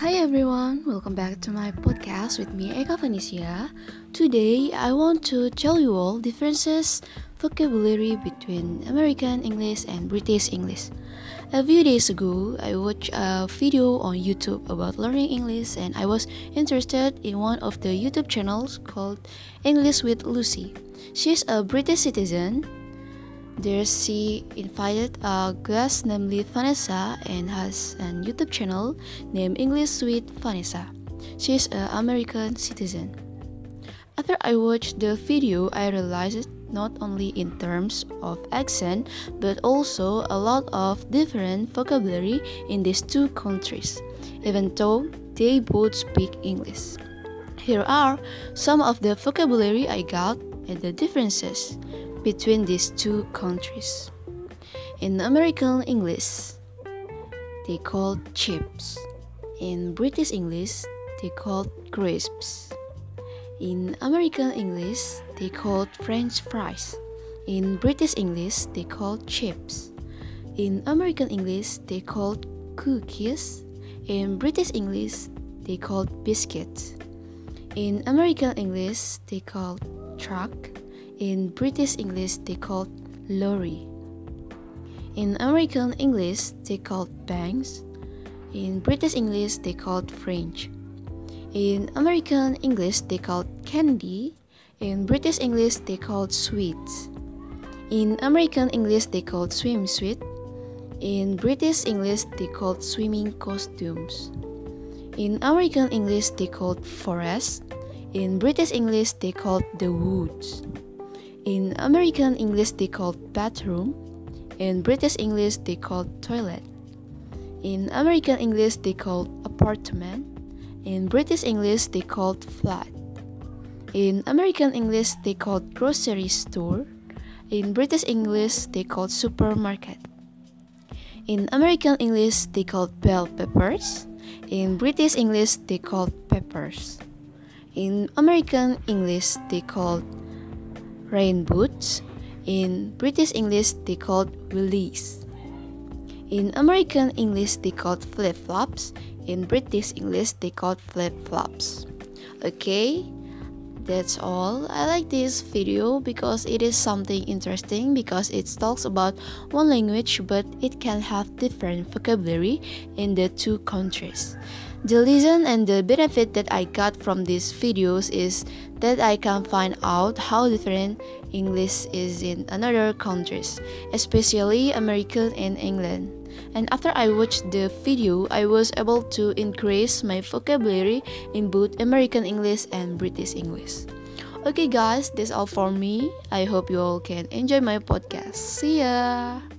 everyone, welcome back to my podcast with me Eka Vanisia. Today I want to tell you all differences vocabulary between American English and British English. A few days ago, I watched a video on YouTube about learning English and I was interested in one of the YouTube channels called English with Lucy. She's a British citizen there she invited a guest named Vanessa and has a YouTube channel named English with Vanessa. She is an American citizen. After I watched the video, I realized not only in terms of accent but also a lot of different vocabulary in these two countries, even though they both speak English. Here are some of the vocabulary I got and the differences between these two countries. In American English, they call chips. In British English, they call crisps. In American English, they call French fries. In British English, they call chips. In American English, they call cookies. In British English, they call biscuits. In American English, they call truck. In British English, they called lorry. In American English, they called bangs. In British English, they called fringe. In American English, they called candy. In British English, they called sweets. In American English, they called swimsuit. In British English, they called swimming costumes. In American English, they called forest. In British English, they called the woods. In American English, they called bathroom. In British English, they called toilet. In American English, they called apartment. In British English, they called flat. In American English, they called grocery store. In British English, they called supermarket. In American English, they called bell peppers. In British English, they called peppers. In American English, they called rain boots. In British English, they called wellies. In American English, they called flip flops. In British English, they called flip flops. Okay, that's all. I like this video because it is something interesting because it talks about one language but it can have different vocabulary in the two countries. The reason and the benefit that I got from these videos is that I can find out how different English is in another countries, especially American and England. And after I watched the video, I was able to increase my vocabulary in both American English and British English. Okay, guys, that's all for me. I hope you all can enjoy my podcast. See ya!